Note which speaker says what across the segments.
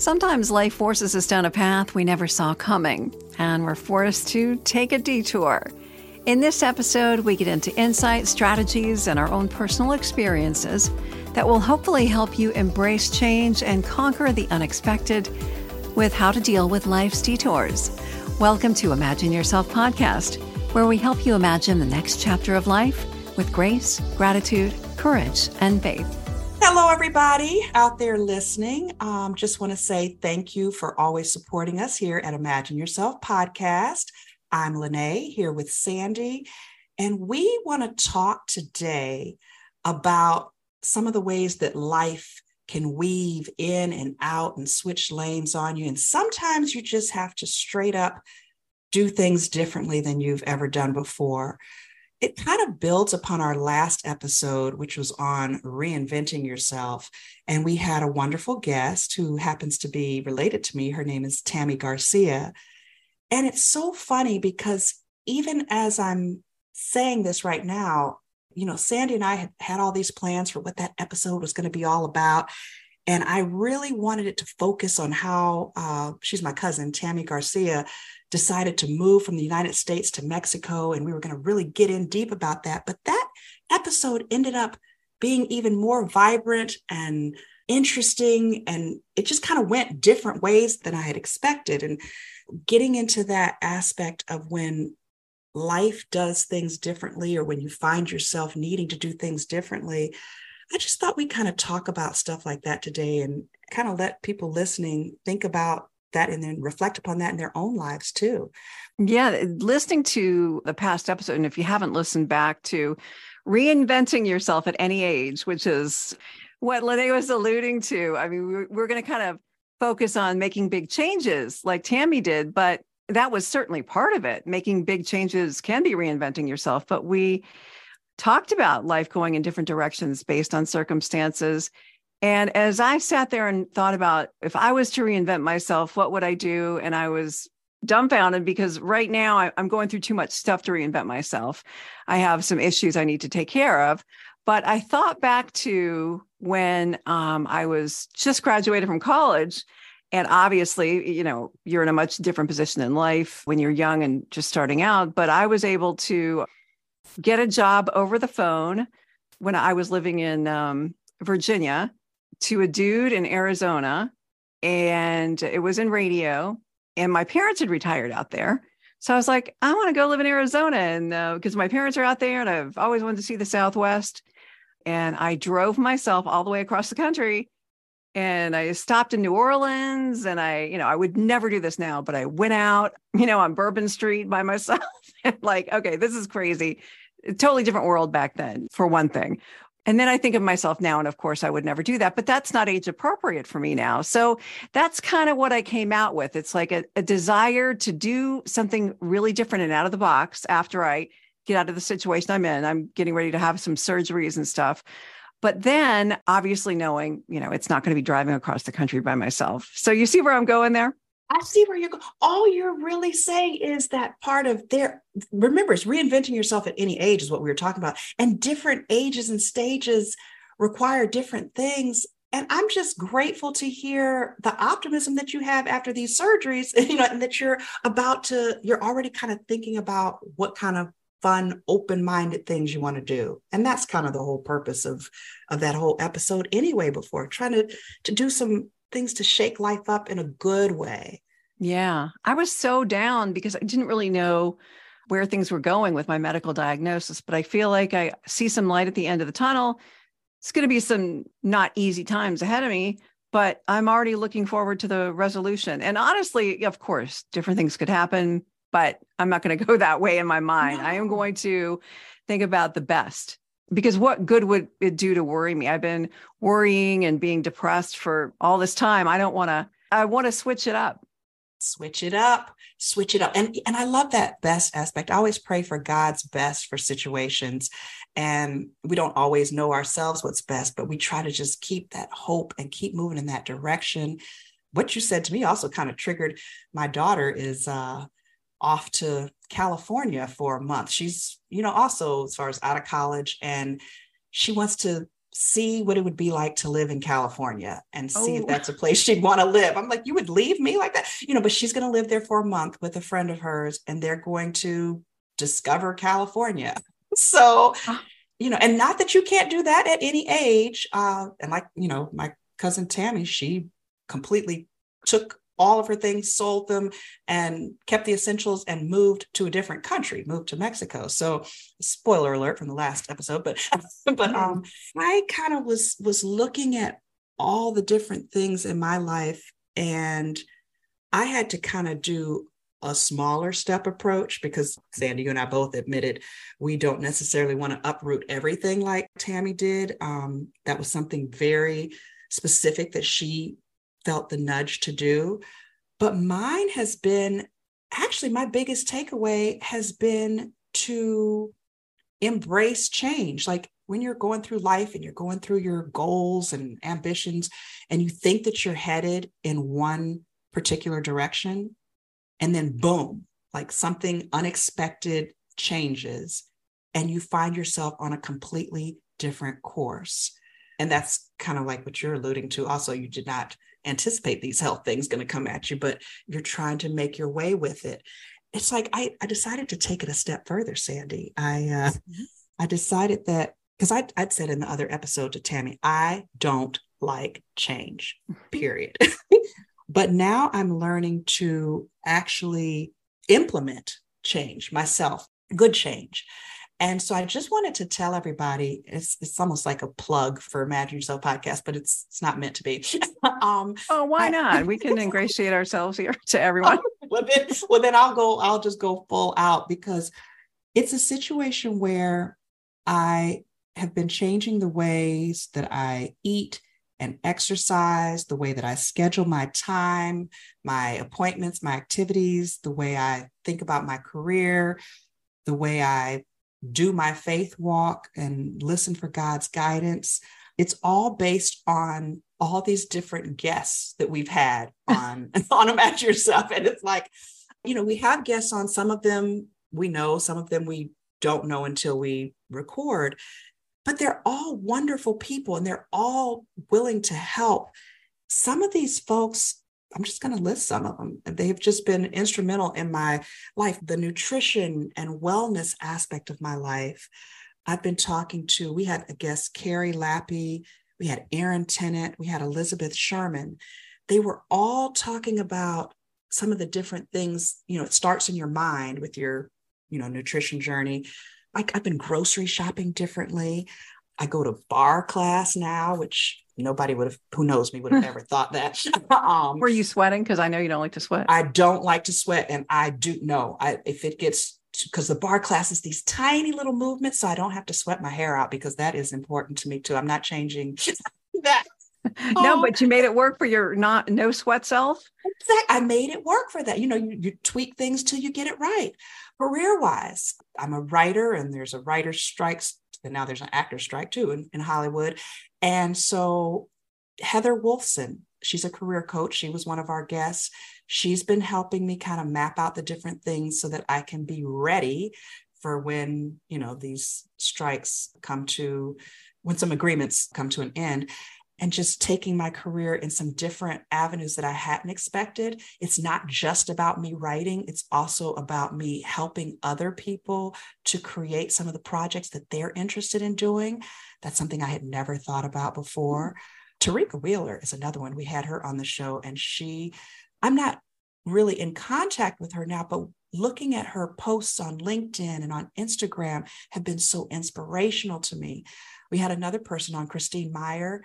Speaker 1: Sometimes life forces us down a path we never saw coming, and we're forced to take a detour. In this episode, we get into insights, strategies, and our own personal experiences that will hopefully help you embrace change and conquer the unexpected with how to deal with life's detours. Welcome to Imagine Yourself podcast, where we help you imagine the next chapter of life with grace, gratitude, courage, and faith.
Speaker 2: Hello, everybody out there listening. Um, just want to say thank you for always supporting us here at Imagine Yourself podcast. I'm Lanée here with Sandy, and we want to talk today about some of the ways that life can weave in and out and switch lanes on you. And sometimes you just have to straight up do things differently than you've ever done before it kind of builds upon our last episode, which was on reinventing yourself. And we had a wonderful guest who happens to be related to me. Her name is Tami Garcia. And it's so funny because even as I'm saying this right now, you know, Sandy and I had had all these plans for what that episode was going to be all about. And I really wanted it to focus on how uh, she's my cousin, Tami Garcia, decided to move from the United States to Mexico. And we were going to really get in deep about that. But that episode ended up being even more vibrant and interesting. And it just kind of went different ways than I had expected. And getting into that aspect of when life does things differently or when you find yourself needing to do things differently. I just thought we kind of talk about stuff like that today and kind of let people listening think about that and then reflect upon that in their own lives too.
Speaker 1: Yeah, listening to the past episode, and if you haven't listened back to reinventing yourself at any age, which is what Lanée was alluding to. I mean, we're, we're going to kind of focus on making big changes like Tami did, but that was certainly part of it. Making big changes can be reinventing yourself, but we talked about life going in different directions based on circumstances and as I sat there and thought about if I was to reinvent myself, what would I do? And I was dumbfounded because right now I, am going through too much stuff to reinvent myself. I have some issues I need to take care of. But I thought back to when um, I was just graduated from college. And obviously, you know, you're in a much different position in life when you're young and just starting out. But I was able to get a job over the phone when I was living in um, Virginia to a dude in Arizona, and it was in radio. And my parents had retired out there. So I was like, I want to go live in Arizona. And because uh, my parents are out there and I've always wanted to see the Southwest. And I drove myself all the way across the country and I stopped in New Orleans and I, you know, I would never do this now, but I went out, you know, on Bourbon Street by myself like, okay, this is crazy. Totally different world back then, for one thing. And then I think of myself now, and of course, I would never do that, but that's not age appropriate for me now. So that's kind of what I came out with. It's like a, a desire to do something really different and out of the box after I get out of the situation I'm in. I'm getting ready to have some surgeries and stuff. But then obviously knowing, you know, it's not going to be driving across the country by myself. So you see where I'm going there?
Speaker 2: I see where you're going. All you're really saying is that part of their, remember, it's reinventing yourself at any age, is what we were talking about. And different ages and stages require different things. And I'm just grateful to hear the optimism that you have after these surgeries, you know, and that you're about to, you're already kind of thinking about what kind of fun open-minded things you want to do and that's kind of the whole purpose of of that whole episode anyway before trying to to do some things to shake life up in a good way.
Speaker 1: Yeah. I was so down because I didn't really know where things were going with my medical diagnosis, but I feel like I see some light at the end of the tunnel. It's going to be some not easy times ahead of me, but I'm already looking forward to the resolution. And honestly, of course, different things could happen, but I'm not going to go that way in my mind. No. I am going to think about the best because what good would it do to worry me? I've been worrying and being depressed for all this time. I don't want to, I want to switch it up.
Speaker 2: Switch it up, switch it up. And, and I love that best aspect. I always pray for God's best for situations. And we don't always know ourselves what's best, but we try to just keep that hope and keep moving in that direction. What you said to me also kind of triggered my daughter is uh, off to California for a month. She's, you know, also as far as out of college and she wants to see what it would be like to live in California and see oh. if that's a place she'd want to live. I'm like, you would leave me like that? You know, but she's going to live there for a month with a friend of hers and they're going to discover California. So, you know, and not that you can't do that at any age. Uh, and like, you know, my cousin Tami, she completely took all of her things, sold them, and kept the essentials and moved to a different country, moved to Mexico. So, spoiler alert from the last episode, but but um, I kind of was was looking at all the different things in my life, and I had to kind of do a smaller step approach because Sandy, you and I both admitted we don't necessarily want to uproot everything like Tami did. Um, that was something very specific that she felt the nudge to do. But mine has been actually my biggest takeaway has been to embrace change. Like when you're going through life and you're going through your goals and ambitions, and you think that you're headed in one particular direction, and then boom, like something unexpected changes, and you find yourself on a completely different course. And that's kind of like what you're alluding to. Also, you did not anticipate these health things going to come at you, but you're trying to make your way with it. It's like I, I decided to take it a step further, Sandy. I uh, mm-hmm. I decided that because I I'd said in the other episode to Tami, I don't like change, period. but now I'm learning to actually implement change myself, good change. And so I just wanted to tell everybody it's, it's almost like a plug for Imagine Yourself podcast, but it's it's not meant to be.
Speaker 1: um, oh, why I, not? We can ingratiate ourselves here to everyone.
Speaker 2: well, then, well, then I'll go. I'll just go full out because it's a situation where I have been changing the ways that I eat and exercise, the way that I schedule my time, my appointments, my activities, the way I think about my career, the way I do my faith walk and listen for God's guidance. It's all based on all these different guests that we've had on on Imagine Yourself. And it's like, you know, we have guests on some of them we know, some of them we don't know until we record, but they're all wonderful people and they're all willing to help. Some of these folks I'm just going to list some of them. They've just been instrumental in my life, the nutrition and wellness aspect of my life. I've been talking to, we had a guest, Carrie Lappy, we had Aaron Tennant, we had Elizabeth Sherman. They were all talking about some of the different things, you know, it starts in your mind with your, you know, nutrition journey. Like I've been grocery shopping differently. I go to barre class now, which nobody would have who knows me would have ever thought that.
Speaker 1: Um, were you sweating? Because i know you don't like to sweat.
Speaker 2: I don't like to sweat and i do know I, if it gets because the barre class is these tiny little movements so i don't have to sweat my hair out because that is important to me too. I'm not changing that.
Speaker 1: No um, but you made it work for your not no sweat self?
Speaker 2: Exactly i made it work for that. You know you, you tweak things till you get it right. Career wise i'm a writer and there's a writer strikes and now there's an actor strike too in, in hollywood and so Heather Wolfson, she's a career coach. She was one of our guests. She's been helping me kind of map out the different things so that I can be ready for when, you know, these strikes come to when some agreements come to an end and just taking my career in some different avenues that I hadn't expected. It's not just about me writing, it's also about me helping other people to create some of the projects that they're interested in doing. That's something I had never thought about before. Mm-hmm. Tarika Wheeler is another one. We had her on the show, and she, I'm not really in contact with her now, but looking at her posts on LinkedIn and on Instagram have been so inspirational to me. We had another person on, Christine Meyer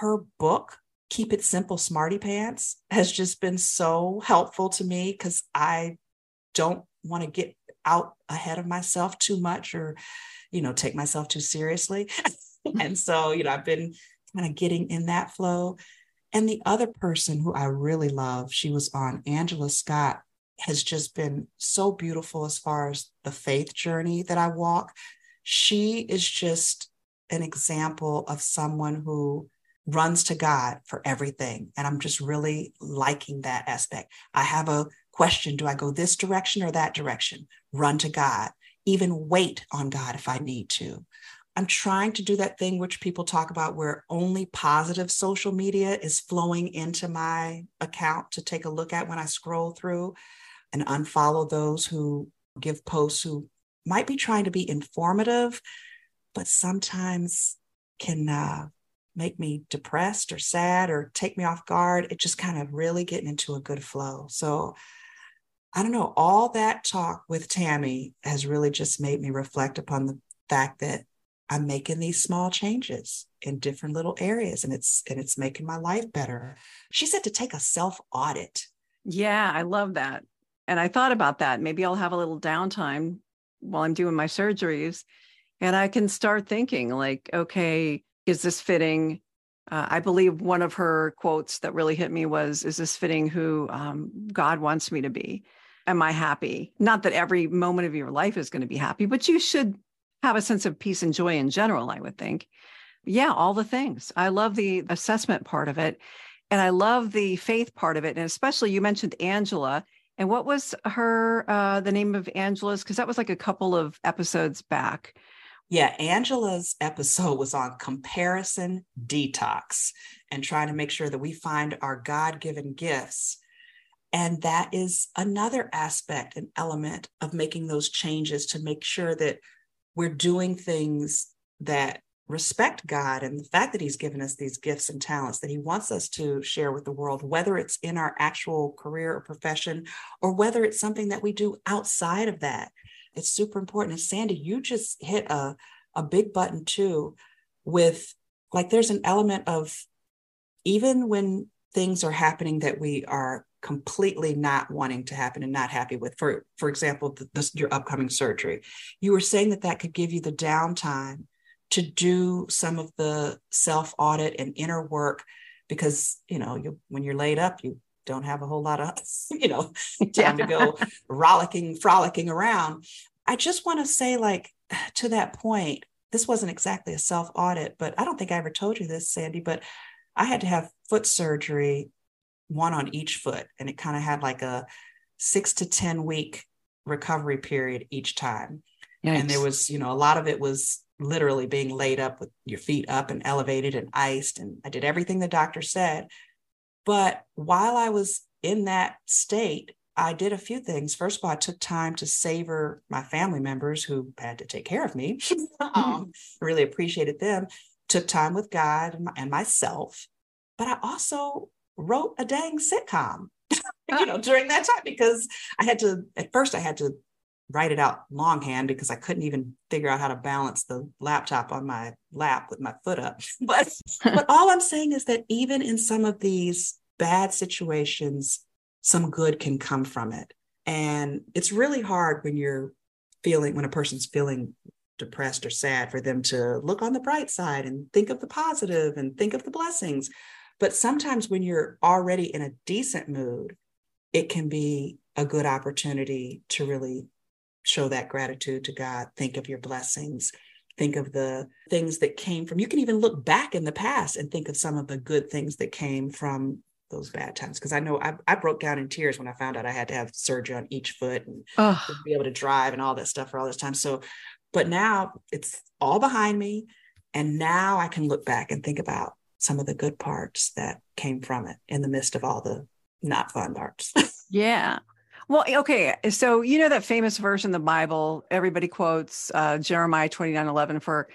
Speaker 2: her book, Keep It Simple Smarty Pants, has just been so helpful to me because I don't want to get out ahead of myself too much or, you know, take myself too seriously. and so, you know, I've been kind of getting in that flow. And the other person who I really love, she was on Angela Scott, has just been so beautiful as far as the faith journey that I walk. She is just an example of someone who runs to God for everything. And I'm just really liking that aspect. I have a question Do I go this direction or that direction? Run to God, even wait on God if I need to. I'm trying to do that thing which people talk about where only positive social media is flowing into my account to take a look at when I scroll through and unfollow those who give posts who might be trying to be informative, but sometimes can uh, make me depressed or sad or take me off guard. It just kind of really getting into a good flow. So I don't know, all that talk with Tami has really just made me reflect upon the fact that I'm making these small changes in different little areas and it's and it's making my life better. She said to take a self audit.
Speaker 1: Yeah, I love that. And I thought about that. Maybe I'll have a little downtime while I'm doing my surgeries and I can start thinking like, okay, is this fitting? Uh, I believe one of her quotes that really hit me was, is this fitting who um, God wants me to be? Am I happy? Not that every moment of your life is going to be happy, but you should have a sense of peace and joy in general, I would think. Yeah, all the things. I love the assessment part of it. And I love the faith part of it. And especially you mentioned Angela. And what was her, uh, the name of Angela's? Because that was like a couple of episodes back.
Speaker 2: Yeah, Angela's episode was on comparison detox and trying to make sure that we find our God given gifts. And that is another aspect and element of making those changes to make sure that we're doing things that respect God and the fact that He's given us these gifts and talents that He wants us to share with the world, whether it's in our actual career or profession, or whether it's something that we do outside of that. It's super important. And Sandy, you just hit a, a big button too with like there's an element of even when things are happening that we are completely not wanting to happen and not happy with for for example the, your upcoming surgery you were saying that that could give you the downtime to do some of the self audit and inner work because you know you when you're laid up you don't have a whole lot of you know time to go rollicking frolicking around i just want to say like to that point this wasn't exactly a self audit but i don't think i ever told you this sandy but i had to have foot surgery one on each foot. And it kind of had like a six to 10 week recovery period each time. Yikes. And there was, you know, a lot of it was literally being laid up with your feet up and elevated and iced. And I did everything the doctor said. But while I was in that state, I did a few things. First of all, I took time to savor my family members who had to take care of me. um, really appreciated them. Took time with God and myself. But I also wrote a dang sitcom, you know, during that time because I had to, at first, I had to write it out longhand because I couldn't even figure out how to balance the laptop on my lap with my foot up. But, but all I'm saying is that even in some of these bad situations, some good can come from it. And it's really hard when you're feeling, when a person's feeling depressed or sad for them to look on the bright side and think of the positive and think of the blessings. But sometimes when you're already in a decent mood, it can be a good opportunity to really show that gratitude to God, think of your blessings, think of the things that came from. You can even look back in the past and think of some of the good things that came from those bad times. Because I know I, I, broke down in tears when I found out I had to have surgery on each foot and be able to drive and all that stuff for all this time. So, but now it's all behind me. And now I can look back and think about some of the good parts that came from it in the midst of all the not fun parts.
Speaker 1: yeah. Well, okay. So, you know, that famous verse in the Bible, everybody quotes uh, Jeremiah 29 11 for,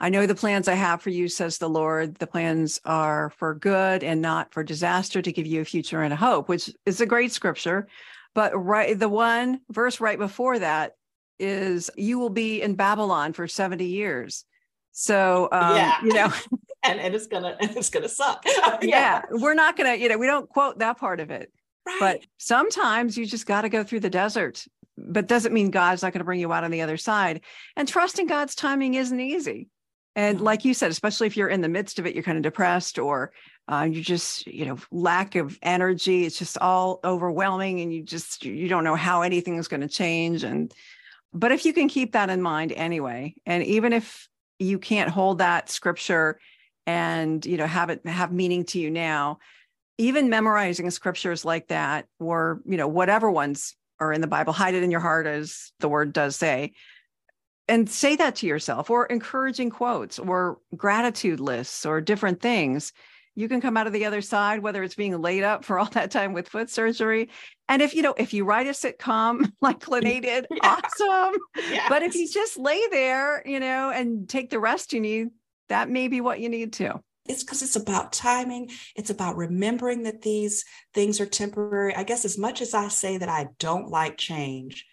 Speaker 1: I know the plans I have for you, says the Lord. The plans are for good and not for disaster to give you a future and a hope, which is a great scripture. But right, the one verse right before that is, you will be in Babylon for 70 years. So, um, yeah. you know,
Speaker 2: and, and it's gonna and it's gonna suck.
Speaker 1: yeah. yeah, we're not gonna, you know, we don't quote that part of it. Right. But sometimes you just got to go through the desert. But doesn't mean God's not going to bring you out on the other side. And trusting God's timing isn't easy. And like you said, especially if you're in the midst of it, you're kind of depressed or uh, you just, you know, lack of energy. It's just all overwhelming and you just, you don't know how anything is going to change. And, but if you can keep that in mind anyway, and even if you can't hold that scripture and you know have it have meaning to you now even memorizing scriptures like that or you know whatever ones are in the bible hide it in your heart as the word does say and say that to yourself or encouraging quotes or gratitude lists or different things you can come out of the other side whether it's being laid up for all that time with foot surgery and if you know if you write a sitcom like Lanée did yeah. awesome yes. but if you just lay there you know and take the rest you need that may be what you need to
Speaker 2: it's because it's about timing it's about remembering that these things are temporary i guess as much as i say that i don't like change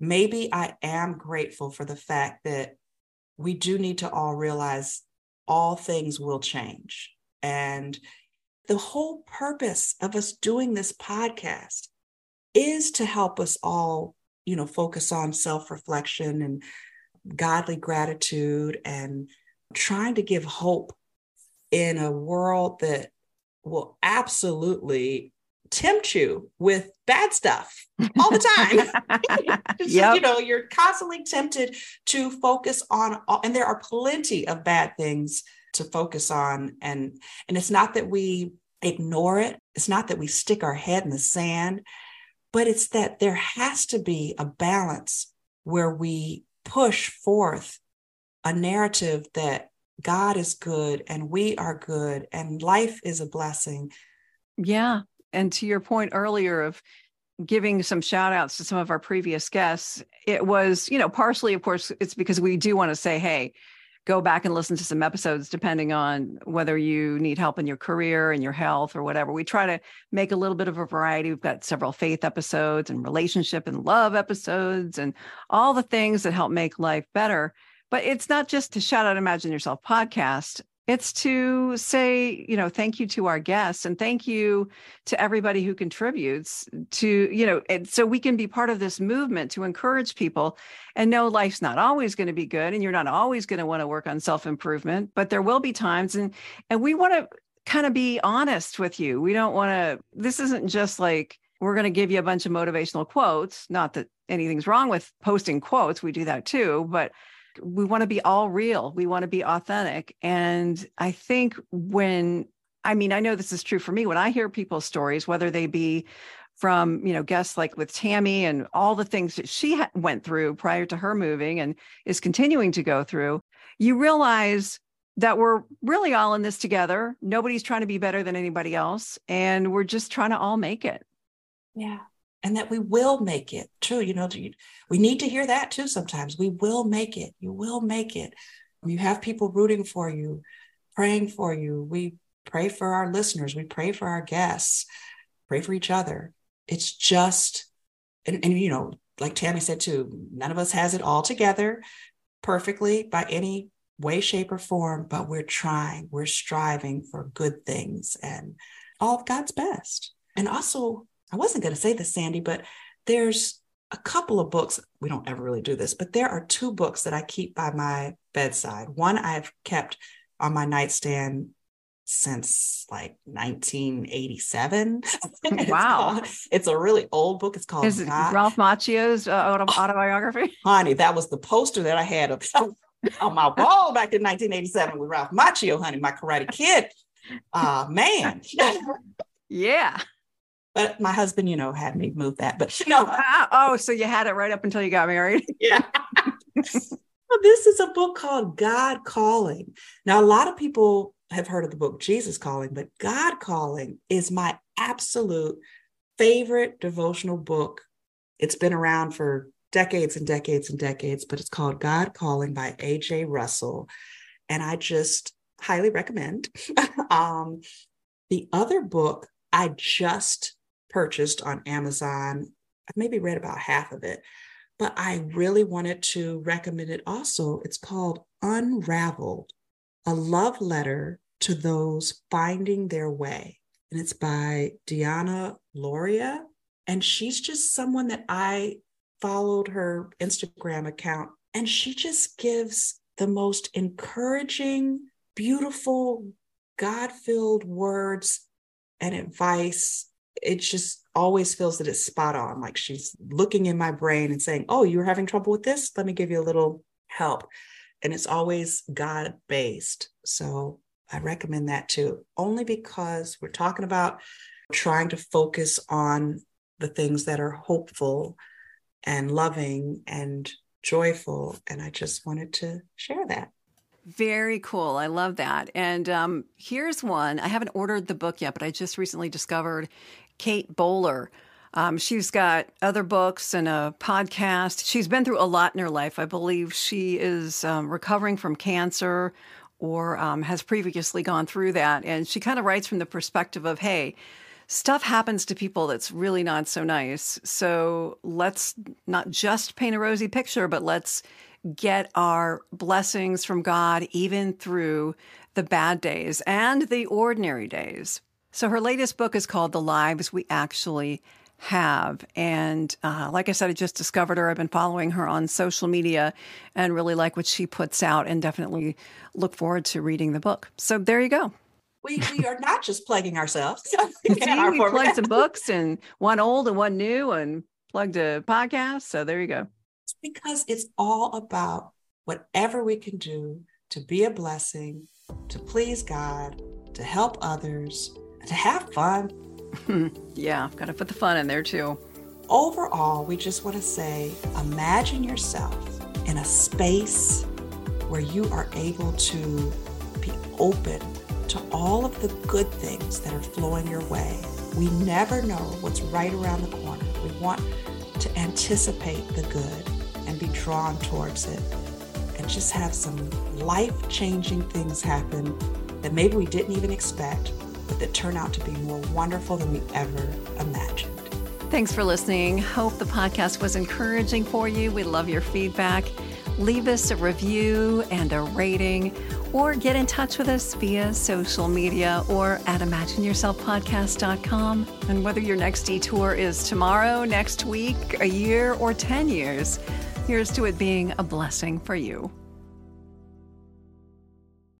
Speaker 2: maybe I am grateful for the fact that we do need to all realize all things will change. And the whole purpose of us doing this podcast is to help us all, you know, focus on self reflection and godly gratitude and trying to give hope in a world that will absolutely tempt you with bad stuff all the time. yep. You know, you're constantly tempted to focus on, all, and there are plenty of bad things to focus on. And, and it's not that we ignore it, it's not that we stick our head in the sand, but it's that there has to be a balance where we push forth a narrative that God is good and we are good and life is a blessing.
Speaker 1: Yeah and to your point earlier of giving some shout outs to some of our previous guests, it was, you know, partially, of course, it's because we do want to say, hey, go back and listen to some episodes depending on whether you need help in your career and your health or whatever. We try to make a little bit of a variety. We've got several faith episodes and relationship and love episodes and all the things that help make life better. But it's not just to shout out Imagine Yourself podcast. It's to say, you know, thank you to our guests and thank you to everybody who contributes to, you know, and so we can be part of this movement to encourage people and know life's not always going to be good and you're not always going to want to work on self-improvement, but there will be times and and we want to kind of be honest with you. We don't want to this isn't just like we're going to give you a bunch of motivational quotes, not that anything's wrong with posting quotes, we do that too, but we want to be all real. We want to be authentic. And I think when, I mean, I know this is true for me, when I hear people's stories, whether they be from you know guests like with Tami and all the things that she ha- went through prior to her moving and is continuing to go through, you realize that we're really all in this together. Nobody's trying to be better than anybody else, and we're just trying to all make it.
Speaker 2: Yeah and that we will make it. True, you know, we need to hear that too sometimes. We will make it. You will make it. You have people rooting for you, praying for you. We pray for our listeners, we pray for our guests, pray for each other. It's just, and, and you know, like Tami said too, none of us has it all together perfectly by any way, shape, or form, but we're trying, we're striving for good things and all of God's best. And also, I wasn't going to say this, Sandy, but there's a couple of books. We don't ever really do this, but there are two books that I keep by my bedside. One I've kept on my nightstand since like 1987.
Speaker 1: it's wow.
Speaker 2: Called, it's a really old book. It's called
Speaker 1: Is it Ralph Macchio's uh, autobiography.
Speaker 2: honey, that was the poster that I had of, on my wall back in 1987 with Ralph Macchio, honey, my karate kid. Uh, man.
Speaker 1: yeah.
Speaker 2: But my husband, you know, had me move that. But no.
Speaker 1: Ah, oh, so you had it right up until you got married.
Speaker 2: Yeah. well, this is a book called God Calling. Now, a lot of people have heard of the book Jesus Calling, but God Calling is my absolute favorite devotional book. It's been around for decades and decades and decades, but it's called God Calling by A.J. Russell. And I just highly recommend. um, the other book I just purchased on Amazon. I've maybe read about half of it, but I really wanted to recommend it also. It's called Unraveled A Love Letter to Those Finding Their Way. And it's by Diana Loria. And she's just someone that I followed her Instagram account, and she just gives the most encouraging, beautiful, God filled words and advice it just always feels that it's spot on. Like she's looking in my brain and saying, Oh, you're having trouble with this? Let me give you a little help. And it's always God based. So I recommend that too, only because we're talking about trying to focus on the things that are hopeful and loving and joyful. And I just wanted to share that.
Speaker 1: Very cool. I love that. And um, here's one. I haven't ordered the book yet, but I just recently discovered Kate Bowler. Um, she's got other books and a podcast. She's been through a lot in her life. I believe she is um, recovering from cancer or um, has previously gone through that. And she kind of writes from the perspective of, hey, stuff happens to people that's really not so nice. So let's not just paint a rosy picture, but let's get our blessings from God even through the bad days and the ordinary days. So her latest book is called The Lives We Actually Have. And uh, like I said, I just discovered her. I've been following her on social media and really like what she puts out and definitely look forward to reading the book. So there you go.
Speaker 2: We, we are not just plugging ourselves.
Speaker 1: See, we plugged some books and one old and one new and plugged a podcast. So there you go
Speaker 2: because it's all about whatever we can do to be a blessing, to please God, to help others, to have fun.
Speaker 1: yeah, I've got to put the fun in there too.
Speaker 2: Overall, we just want to say imagine yourself in a space where you are able to be open to all of the good things that are flowing your way. We never know what's right around the corner. We want to anticipate the good and be drawn towards it and just have some life changing things happen that maybe we didn't even expect, that turn out to be more wonderful than we ever imagined.
Speaker 1: Thanks for listening. Hope the podcast was encouraging for you. We love your feedback. Leave us a review and a rating, or get in touch with us via social media or at imagineyourselfpodcast.com. And whether your next detour is tomorrow, next week, a year, or 10 years, Here's to it being a blessing for you.